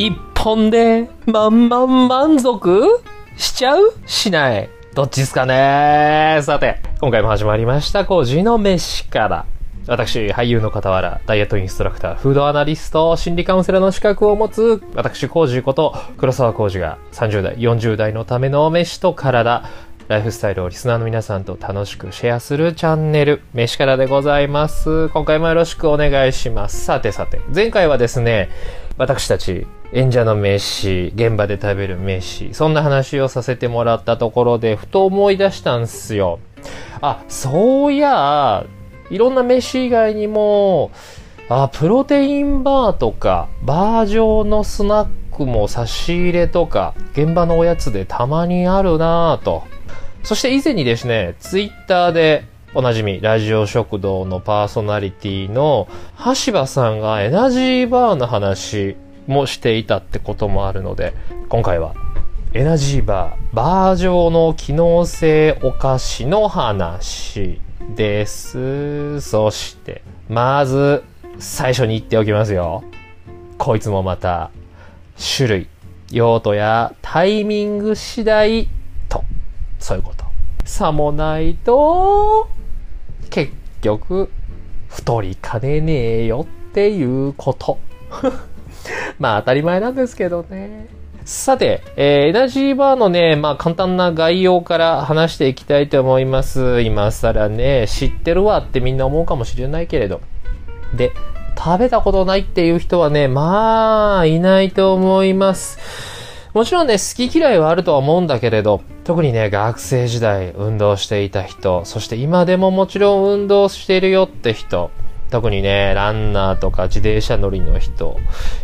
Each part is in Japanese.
一本で、まんまん満足しちゃうしないどっちですかねさて、今回も始まりました、コージーの飯から。私、俳優の傍ら、ダイエットインストラクター、フードアナリスト、心理カウンセラーの資格を持つ、私、コージこと、黒沢コージが30代、40代のための飯と体、ライフスタイルをリスナーの皆さんと楽しくシェアするチャンネル、飯からでございます。今回もよろしくお願いします。さてさて、前回はですね、私たち演者の飯、現場で食べる飯、そんな話をさせてもらったところで、ふと思い出したんすよ。あ、そういや、いろんな飯以外にも、あ、プロテインバーとか、バー状のスナックも差し入れとか、現場のおやつでたまにあるなぁと。そして以前にですね、ツイッターでおなじみ、ラジオ食堂のパーソナリティの橋場さんがエナジーバーの話もしていたってこともあるので、今回はエナジーバー、バー状の機能性お菓子の話です。そして、まず最初に言っておきますよ。こいつもまた種類、用途やタイミング次第とそういうこと。さもないと、結局、太りかねねえよっていうこと。まあ当たり前なんですけどね。さて、えー、エナジーバーのね、まあ簡単な概要から話していきたいと思います。今更ね、知ってるわってみんな思うかもしれないけれど。で、食べたことないっていう人はね、まあ、いないと思います。もちろんね、好き嫌いはあるとは思うんだけれど、特にね、学生時代運動していた人、そして今でももちろん運動しているよって人、特にね、ランナーとか自転車乗りの人、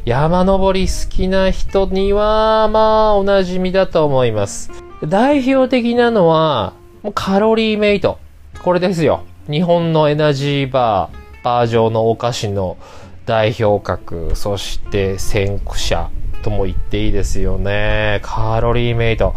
山登り好きな人には、まあ、お馴染みだと思います。代表的なのは、もうカロリーメイト。これですよ。日本のエナジーバー、バー状のお菓子の代表格、そして先駆者。とも言っていいですよね。カロリーメイト。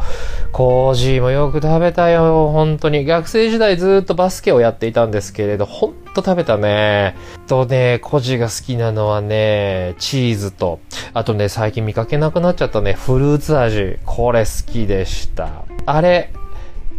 コージーもよく食べたよ、本当に。学生時代ずっとバスケをやっていたんですけれど、ほんと食べたね。とね、コージーが好きなのはね、チーズと、あとね、最近見かけなくなっちゃったね、フルーツ味。これ好きでした。あれ、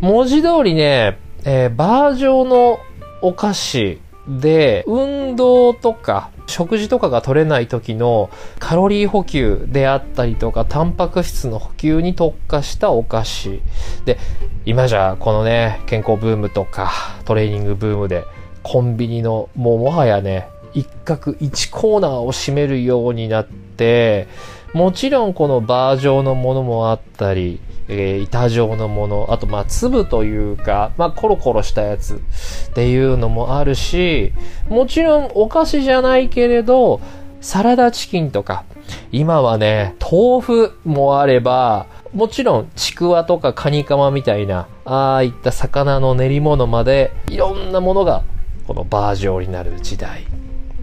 文字通りね、えー、バージョンのお菓子で、運動とか、食事とかが取れない時のカロリー補給であったりとか、タンパク質の補給に特化したお菓子。で、今じゃこのね、健康ブームとか、トレーニングブームで、コンビニの、もうもはやね、一角一コーナーを占めるようになって、もちろんこのバー状のものもあったり、えー、板状のもの、あとまあ粒というか、まあコロコロしたやつっていうのもあるし、もちろんお菓子じゃないけれど、サラダチキンとか、今はね、豆腐もあれば、もちろんちくわとかカニカマみたいな、ああいった魚の練り物まで、いろんなものがこのバージョンになる時代。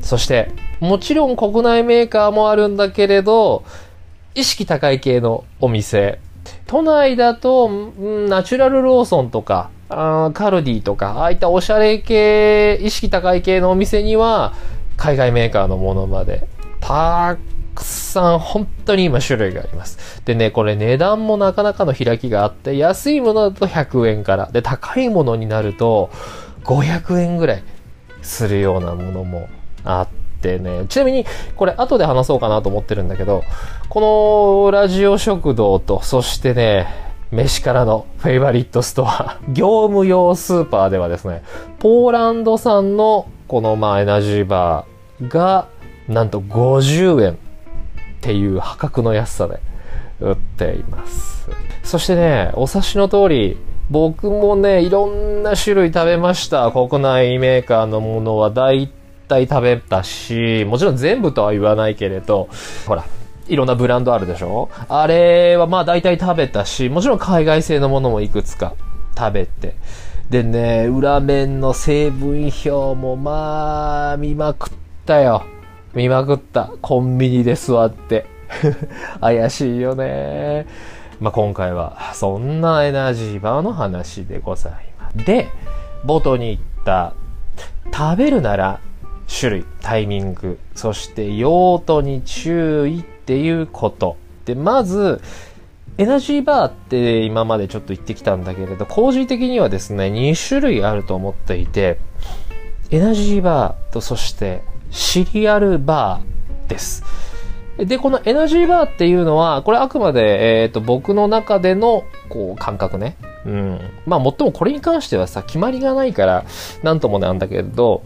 そして、もちろん国内メーカーもあるんだけれど、意識高い系のお店、都内だと、ナチュラルローソンとか、あカルディとか、ああいったおしゃれ系、意識高い系のお店には、海外メーカーのものまで、たくさん本当に今種類があります。でね、これ値段もなかなかの開きがあって、安いものだと100円から、で、高いものになると500円ぐらいするようなものもあって、ってね、ちなみにこれ後で話そうかなと思ってるんだけど、このラジオ食堂と、そしてね、飯からのフェイバリットストア、業務用スーパーではですね、ポーランド産のこのまあエナジーバーがなんと50円っていう破格の安さで売っています。そしてね、お察しの通り、僕もね、いろんな種類食べました。国内メーカーのものは大体食べたし、もちろん全部とは言わないけれど、ほら、いろんなブランドあるでしょ？あれはまあ大体食べたし、もちろん海外製のものもいくつか食べて。でね、裏面の成分表もまあ見まくったよ。見まくった。コンビニで座って。怪しいよね。まあ今回はそんなエナジーバーの話でございます。で、冒頭に言った食べるなら種類、タイミング、そして用途に注意っていうこと。で、まず、エナジーバーって今までちょっと言ってきたんだけれど、工事的にはですね、2種類あると思っていて、エナジーバーとそしてシリアルバーです。で、このエナジーバーっていうのは、これあくまで、えっ、と、僕の中での、こう、感覚ね。うん。まあ、もっともこれに関してはさ、決まりがないから、なんともなんだけれど、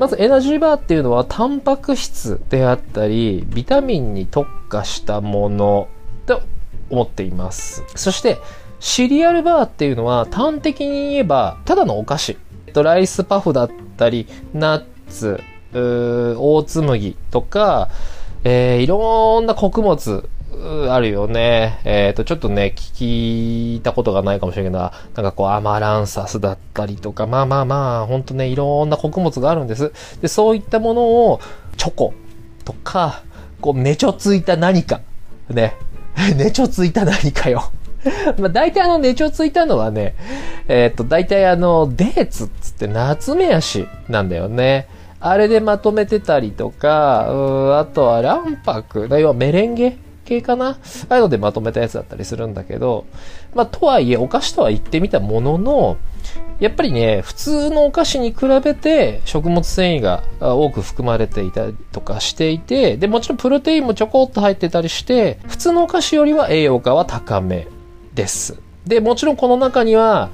まずエナジーバーっていうのは、タンパク質であったり、ビタミンに特化したものと思っています。そして、シリアルバーっていうのは、端的に言えば、ただのお菓子。えっとライスパフだったり、ナッツ、うー大ツ麦とか、えーいろんな穀物、あるよね。えっ、と、ちょっとね、聞いたことがないかもしれないけど、なんかこう、アマランサスだったりとか、まあまあまあ、ほんとね、いろんな穀物があるんです。で、そういったものを、チョコとか、こう、ねちょついた何か、ね、ねちょついた何かよ。まあ、大体あの、ねちょついたのはね、えっ、と、大体あの、デーツっつって、夏目足なんだよね。あれでまとめてたりとか、うあとは卵白、要はメレンゲ系かな？ああいうのでまとめたやつだったりするんだけど、まあ、とはいえ、お菓子とは言ってみたものの、やっぱりね、普通のお菓子に比べて食物繊維が多く含まれていたりとかしていて、で、もちろんプロテインもちょこっと入ってたりして、普通のお菓子よりは栄養価は高めです。で、もちろんこの中には、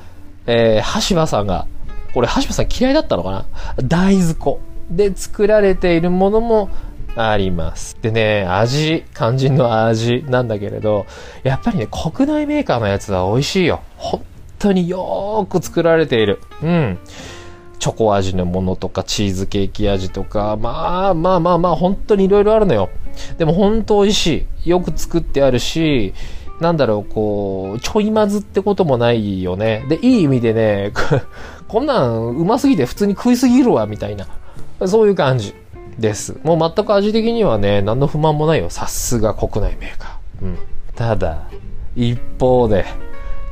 えー、橋場さんが、これ橋場さん嫌いだったのかな？大豆粉で作られているものもあります。でね、味、肝心の味なんだけれど、やっぱりね、国内メーカーのやつは美味しいよ。本当によーく作られている。うん。チョコ味のものとか、チーズケーキ味とか、まあまあまあまあ、本当にいろいろあるのよ。でも本当美味しい。よく作ってあるし、なんだろう、こう、ちょいまずってこともないよね。で、いい意味でね、こ んなんうますぎて普通に食いすぎるわ、みたいな。そういう感じです。もう全く味的にはね、何の不満もないよ。さすが国内メーカー。うん。ただ、一方で、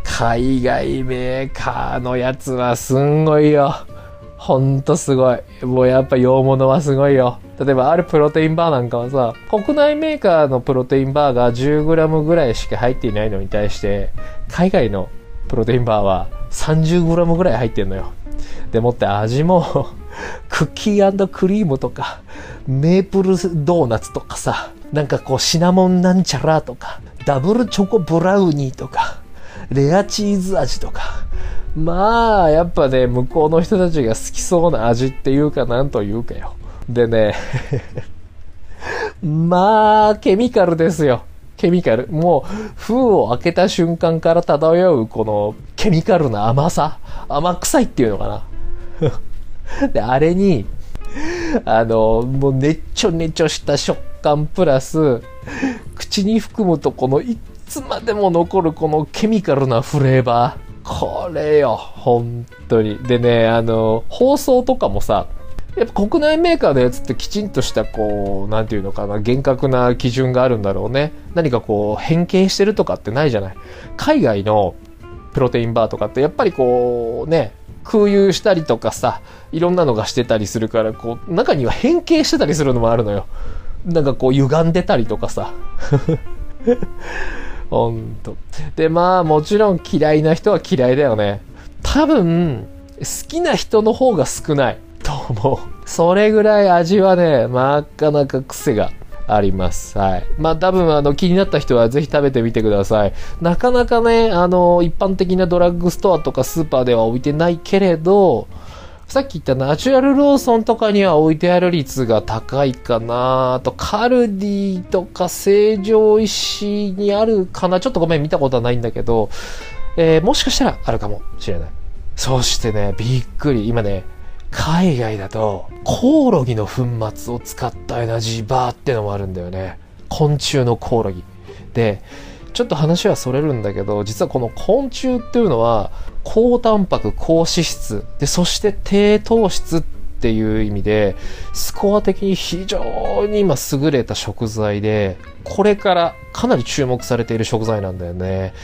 海外メーカーのやつはすんごいよ。ほんとすごい。もうやっぱ洋物はすごいよ。例えばあるプロテインバーなんかはさ、国内メーカーのプロテインバーが 10g ぐらいしか入っていないのに対して、海外のプロテインバーは 30g ぐらい入ってんのよ。でもって味もクッキークリームとかメープルドーナツとかさなんかこうシナモンなんちゃらとかダブルチョコブラウニーとかレアチーズ味とかまあやっぱね向こうの人たちが好きそうな味っていうかなんというかよでね まあケミカルですよケミカル。もう、封を開けた瞬間から漂うこのケミカルな甘さ。甘臭いっていうのかな。で、あれに、あの、もうねっちょねちょした食感プラス、口に含むとこのいつまでも残るこのケミカルなフレーバー。これよ、本当に。でね、あの、包装とかもさ、やっぱ国内メーカーのやつってきちんとしたこう、なんていうのかな、厳格な基準があるんだろうね。何かこう、変形してるとかってないじゃない。海外のプロテインバーとかってやっぱりこう、ね、空輸したりとかさ、いろんなのがしてたりするから、こう、中には変形してたりするのもあるのよ。なんかこう、歪んでたりとかさ。ほんと。で、まあ、もちろん嫌いな人は嫌いだよね。多分、好きな人の方が少ないと思う。それぐらい味はね、なかなか癖があります。はい。まあ多分あの気になった人はぜひ食べてみてください。なかなかね、あの、一般的なドラッグストアとかスーパーでは置いてないけれど、さっき言ったナチュラルローソンとかには置いてある率が高いかなあとカルディとか成城石にあるかなちょっとごめん見たことはないんだけど、えーもしかしたらあるかもしれない。そしてね、びっくり。今ね、海外だと、コオロギの粉末を使ったエナジーバーってのもあるんだよね。昆虫のコオロギ。で、ちょっと話はそれるんだけど、実はこの昆虫っていうのは、高タンパク、高脂質、で、そして低糖質っていう意味で、スコア的に非常に今優れた食材で、これからかなり注目されている食材なんだよね。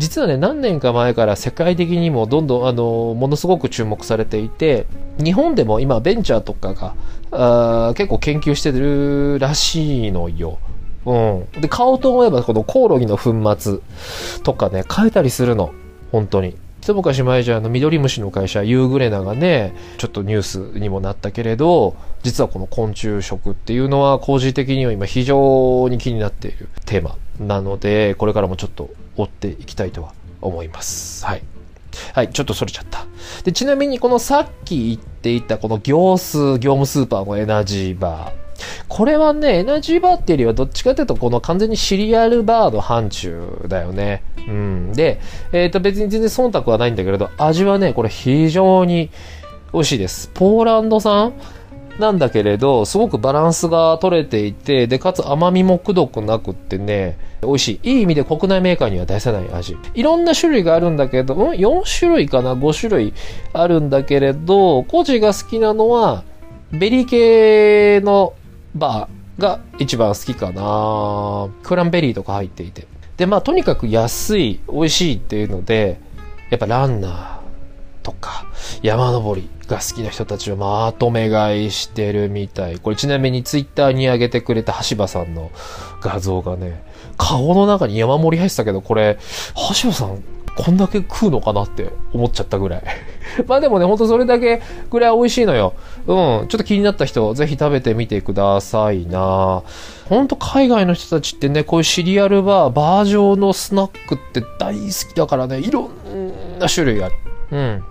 実はね、何年か前から世界的にもどんどん、あの、ものすごく注目されていて、日本でも今ベンチャーとかが、あ結構研究してるらしいのよ。うん。で、買おうと思えば、このコオロギの粉末とかね、買えたりするの。本当に。一昔前じゃあの緑虫の会社ユーグレナがねちょっとニュースにもなったけれど実はこの昆虫食っていうのは工事的には今非常に気になっているテーマなのでこれからもちょっと追っていきたいとは思いますはいはい、ちょっとそれちゃった。で、ちなみにこのさっき言っていたこの業数、業務スーパーのエナジーバー。これはね、エナジーバーっていうよりはどっちかっていうとこの完全にシリアルバーの範疇だよね。うん。で、えっ、ー、と別に全然忖度はないんだけれど、味はね、これ非常に美味しいです。ポーランド産なんだけれど、すごくバランスが取れていて、で、かつ甘みもくどくなくってね、美味しい。いい意味で国内メーカーには出せない味。いろんな種類があるんだけど、うん ?4 種類かな ?5 種類あるんだけれど、コジが好きなのは、ベリー系のバーが一番好きかなクランベリーとか入っていて。で、まあ、とにかく安い、美味しいっていうので、やっぱランナーとか、山登りが好きな人たちをまとめ買いしてるみたい。これちなみにツイッターに上げてくれた橋場さんの画像がね、カゴの中に山盛り入ってたけど、これ、橋場さんこんだけ食うのかなって思っちゃったぐらい。まあでもね、ほんとそれだけぐらい美味しいのよ。うん。ちょっと気になった人、ぜひ食べてみてくださいなほんと海外の人たちってね、こういうシリアルバー、バージョンのスナックって大好きだからね、いろんな種類ある。うん。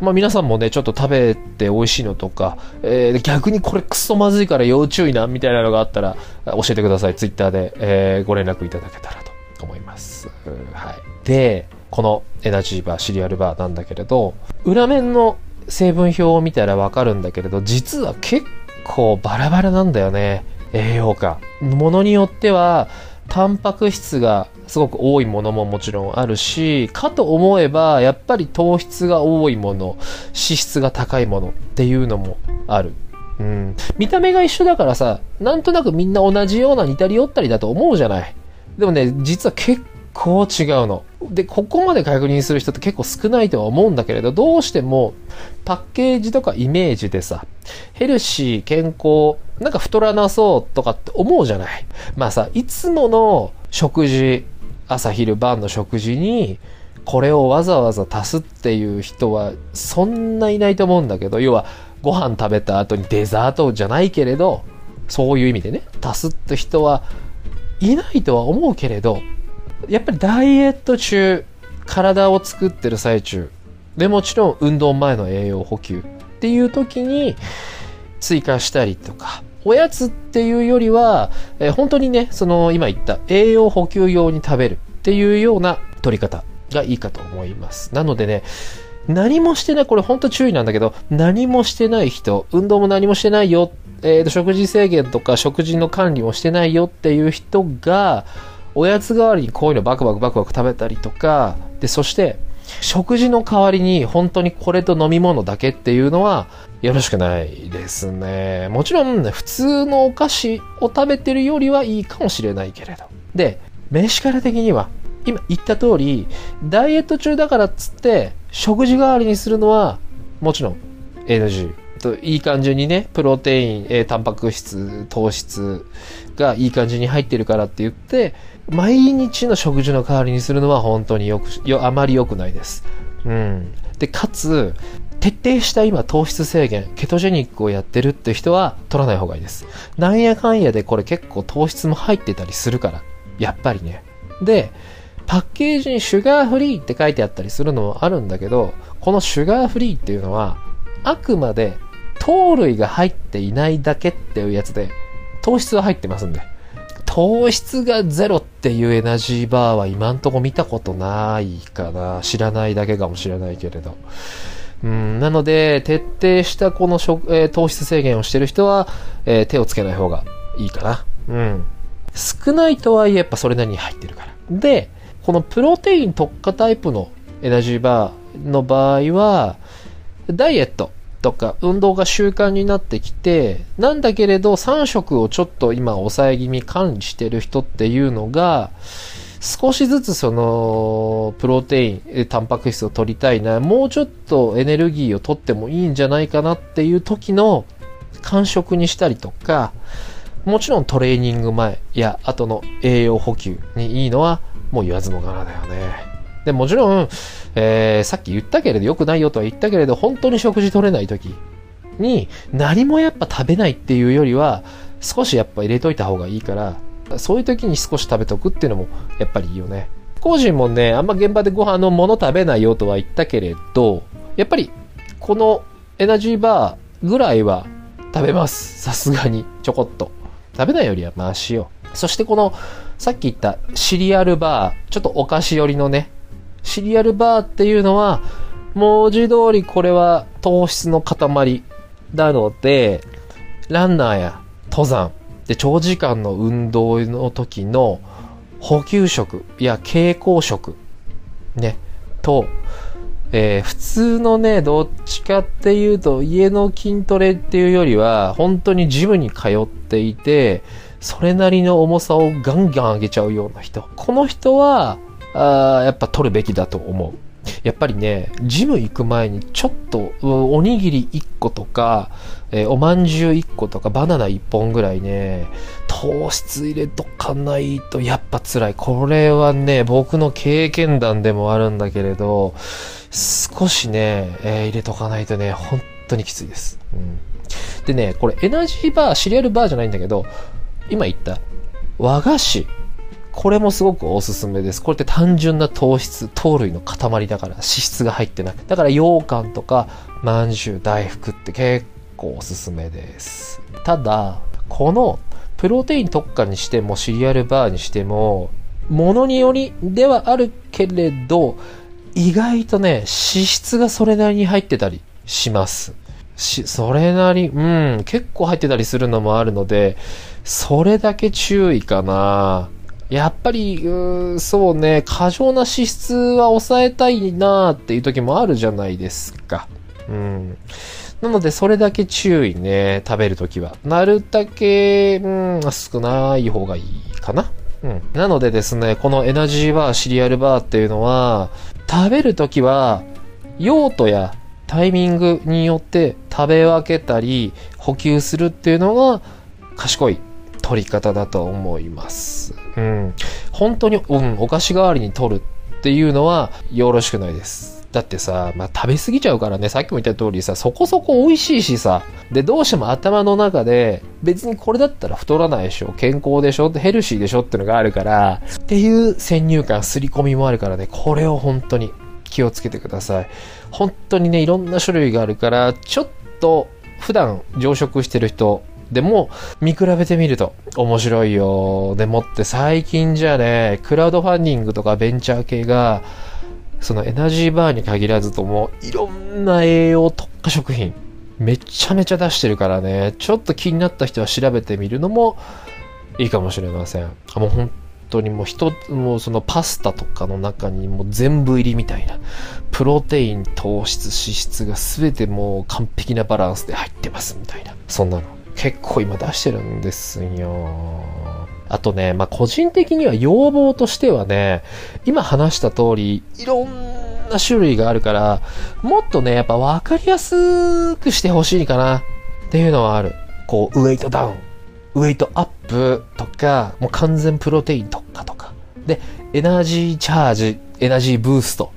まあ皆さんもね、ちょっと食べて美味しいのとか、えー、逆にこれクソまずいから要注意な、みたいなのがあったら、教えてください。ツイッターで、えー、ご連絡いただけたらと思います。はい。で、このエナジーバー、シリアルバーなんだけれど、裏面の成分表を見たらわかるんだけれど、実は結構バラバラなんだよね。栄養価。ものによっては、タンパク質がすごく多いものももちろんあるし、かと思えば、やっぱり糖質が多いもの、脂質が高いものっていうのもある。うん。見た目が一緒だからさ、なんとなくみんな同じような似たり寄ったりだと思うじゃない。でもね、実は結構違うの。で、ここまで確認する人って結構少ないとは思うんだけれど、どうしてもパッケージとかイメージでさ、ヘルシー、健康、なんか太らなそうとかって思うじゃない。まあさ、いつもの食事、朝昼晩の食事に、これをわざわざ足すっていう人はそんないないと思うんだけど、要はご飯食べた後にデザートじゃないけれど、そういう意味でね、足すって人はいないとは思うけれど、やっぱりダイエット中、体を作ってる最中、でもちろん運動前の栄養補給っていう時に追加したりとか、おやつっていうよりは、えー、本当にね、その今言った栄養補給用に食べるっていうような取り方がいいかと思います。なのでね、何もしてない、これ本当注意なんだけど、何もしてない人、運動も何もしてないよ、えー、と食事制限とか食事の管理もしてないよっていう人が、おやつ代わりにこういうのバクバクバクバク食べたりとか、で、そして、食事の代わりに本当にこれと飲み物だけっていうのはよろしくないですね。もちろん、ね、普通のお菓子を食べてるよりはいいかもしれないけれど。で、飯から的には、今言った通り、ダイエット中だからっつって、食事代わりにするのは、もちろん NG。といい感じにね、プロテイン、えー、タンパク質、糖質がいい感じに入ってるからって言って、毎日の食事の代わりにするのは本当によく、よ、あまり良くないです。うん。で、かつ、徹底した今糖質制限、ケトジェニックをやってるって人は取らない方がいいです。なんやかんやでこれ結構糖質も入ってたりするから。やっぱりね。で、パッケージにシュガーフリーって書いてあったりするのもあるんだけど、このシュガーフリーっていうのは、あくまで糖類が入っていないだけっていうやつで、糖質は入ってますんで。糖質がゼロっていうエナジーバーは今んとこ見たことないかな。知らないだけかもしれないけれど。うん、なので、徹底したこの食、えー、糖質制限をしてる人は、えー、手をつけない方がいいかな。うん。少ないとはいえ、やっぱそれなりに入ってるから。で、このプロテイン特化タイプのエナジーバーの場合は、ダイエットとか運動が習慣になってきて、なんだけれど3食をちょっと今抑え気味管理してる人っていうのが、少しずつその、プロテイン、タンパク質を取りたいな、もうちょっとエネルギーを取ってもいいんじゃないかなっていう時の感触にしたりとか、もちろんトレーニング前や後の栄養補給にいいのはもう言わずもがなだよね。で、もちろん、えー、さっき言ったけれど、良くないよとは言ったけれど、本当に食事取れない時に、何もやっぱ食べないっていうよりは、少しやっぱ入れといた方がいいから、そういう時に少し食べとくっていうのも、やっぱりいいよね。個人もね、あんま現場でご飯のもの食べないよとは言ったけれど、やっぱり、このエナジーバーぐらいは食べます。さすがに。ちょこっと。食べないよりはマシよ。そしてこの、さっき言ったシリアルバー、ちょっとお菓子寄りのね、シリアルバーっていうのは、文字通りこれは糖質の塊なので、ランナーや登山で長時間の運動の時の補給食や蛍光食ね、と、えー、普通のね、どっちかっていうと家の筋トレっていうよりは本当にジムに通っていて、それなりの重さをガンガン上げちゃうような人。この人は、あやっぱ取るべきだと思う。やっぱりね、ジム行く前にちょっとおにぎり1個とか、えー、おまんじゅう1個とかバナナ1本ぐらいね、糖質入れとかないとやっぱ辛い。これはね、僕の経験談でもあるんだけれど、少しね、えー、入れとかないとね、本当にきついです。うん、でね、これエナジーバー、シリアルバーじゃないんだけど、今言った和菓子これもすごくおすすめです。これって単純な糖質、糖類の塊だから脂質が入ってなくだから羊羹とかまんじゅう、大福って結構おすすめです。ただ、このプロテイン特化にしてもシリアルバーにしても、ものによりではあるけれど、意外とね、脂質がそれなりに入ってたりします。し、それなり、うん、結構入ってたりするのもあるので、それだけ注意かな。やっぱり、うそうね、過剰な脂質は抑えたいなーっていう時もあるじゃないですか。うん。なので、それだけ注意ね、食べるときは。なるだけ、うん、少ない方がいいかな。うん。なのでですね、このエナジーバー、シリアルバーっていうのは、食べるときは、用途やタイミングによって食べ分けたり、補給するっていうのが賢い取り方だと思います。うん。本当に、うん、お菓子代わりに取るっていうのはよろしくないです。だってさ、まあ、食べ過ぎちゃうからね、さっきも言った通りさ、そこそこ美味しいしさ、で、どうしても頭の中で、別にこれだったら太らないでしょ、健康でしょ、ヘルシーでしょってのがあるから、っていう先入観、刷り込みもあるからね、これを本当に気をつけてください。本当にね、いろんな種類があるから、ちょっと普段常食してる人でも、見比べてみると面白いよ。でもって最近じゃね、クラウドファンディングとかベンチャー系が、そのエナジーバーに限らずとも、いろんな栄養特化食品、めちゃめちゃ出してるからね、ちょっと気になった人は調べてみるのもいいかもしれません。もう本当にもう一つもうそのパスタとかの中にもう全部入りみたいなプロテイン糖質脂質が全てもう完璧なバランスで入ってますみたいなそんなの結構今出してるんですよ。あとね、まあ、個人的には要望としてはね、今話した通り、いろんな種類があるから、もっとね、やっぱ分かりやすくしてほしいかなっていうのはある。こう、ウェイトダウン、ウェイトアップとか、もう完全プロテイン特化とか。で、エナジーチャージ、エナジーブースト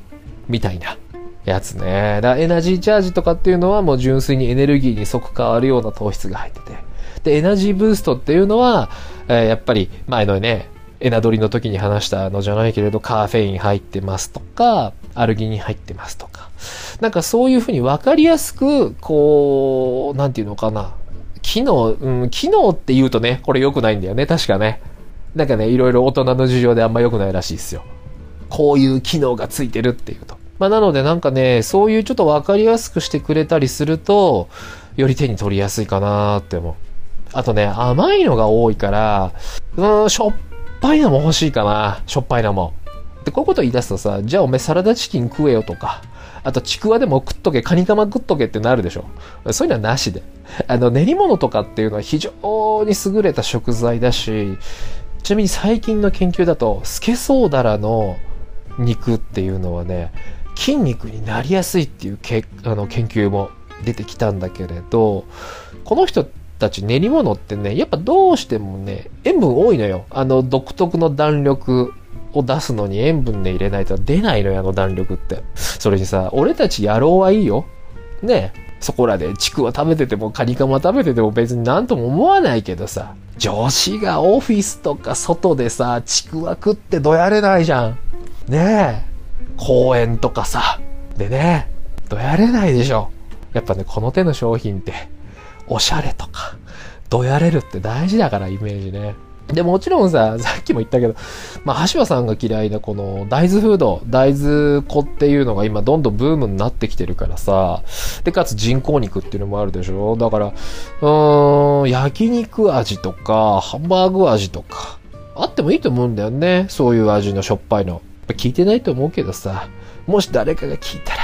みたいな。やつね。だエナジーチャージとかっていうのはもう純粋にエネルギーに即変わるような糖質が入ってて。で、エナジーブーストっていうのは、えー、やっぱり前のね、エナドリの時に話したのじゃないけれど、カーフェイン入ってますとか、アルギニン入ってますとか。なんかそういうふうに分かりやすく、こう、なんていうのかな。機能、うん、機能って言うとね、これ良くないんだよね、確かね。なんかね、いろいろ大人の事情であんま良くないらしいですよ。こういう機能がついてるっていうと。まあ、なのでなんかね、そういうちょっとわかりやすくしてくれたりすると、より手に取りやすいかなって思う。あとね、甘いのが多いから、うん、しょっぱいのも欲しいかな。しょっぱいのも。で、こういうこと言い出すとさ、じゃあお前サラダチキン食えよとか、あとちくわでも食っとけ、カニカマ食っとけってなるでしょ。そういうのはなしで。あの、練り物とかっていうのは非常に優れた食材だし、ちなみに最近の研究だと、スケソウダラの肉っていうのはね、筋肉になりやすいっていうけあの研究も出てきたんだけれどこの人たち練り物ってね、やっぱどうしてもね、塩分多いのよ。あの独特の弾力を出すのに塩分で入れないと出ないのよ、あの弾力って。それにさ、俺たち野郎はいいよ。ねえそこらでちくわ食べててもカニカマ食べてても別になんとも思わないけどさ、女子がオフィスとか外でさ、ちくわ食ってどやれないじゃん。ねえ。公園とかさ。でね、どやれないでしょ。やっぱね、この手の商品って、おしゃれとか、どやれるって大事だから、イメージね。で、もちろんさ、さっきも言ったけど、まあ、橋場さんが嫌いなこの大豆フード、大豆粉っていうのが今どんどんブームになってきてるからさ、で、かつ人工肉っていうのもあるでしょだから、うーん、焼肉味とか、ハンバーグ味とか、あってもいいと思うんだよね。そういう味のしょっぱいの。聞いてないと思うけどさ、もし誰かが聞いたら、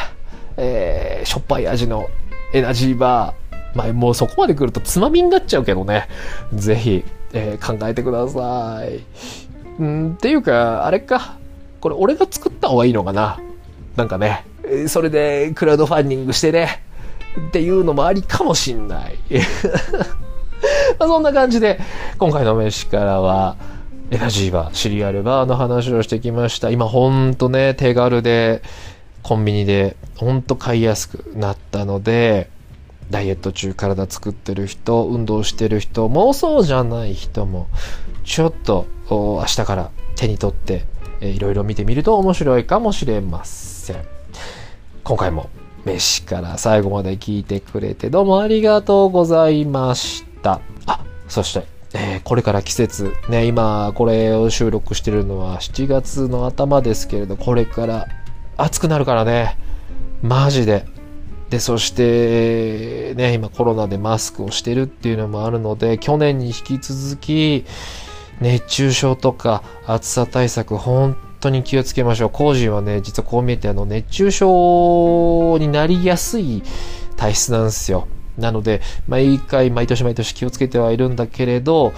えー、しょっぱい味のエナジーバー、まあ、もうそこまで来るとつまみになっちゃうけどね。ぜひ、えー、考えてください。うんっていうか、あれか。これ俺が作った方がいいのかな。なんかね、それでクラウドファンディングしてね、っていうのもありかもしんない。まあそんな感じで、今回の飯からは、エナジーバー、シリアルバーの話をしてきました。今ほんとね、手軽で、コンビニでほんと買いやすくなったので、ダイエット中体作ってる人、運動してる人もそうじゃない人も、ちょっと明日から手に取って、えー、いろいろ見てみると面白いかもしれません。今回も飯から最後まで聞いてくれてどうもありがとうございました。あ、そして、えー、これから季節、ね、今これを収録してるのは7月の頭ですけれど、これから暑くなるからね、マジでで、そして、ね、今コロナでマスクをしてるっていうのもあるので、去年に引き続き、熱中症とか暑さ対策、本当に気をつけましょう。工事はね、実はこう見えてあの、熱中症になりやすい体質なんですよ。なので、毎回、毎年毎年気をつけてはいるんだけれど、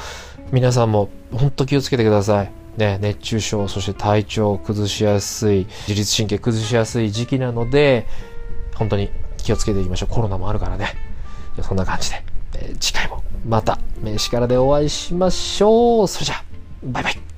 皆さんも本当気をつけてください。ね、熱中症、そして体調を崩しやすい、自律神経崩しやすい時期なので、本当に気をつけていきましょう。コロナもあるからね。じゃそんな感じで、えー、次回もまた、名刺からでお会いしましょう。それじゃあ、バイバイ。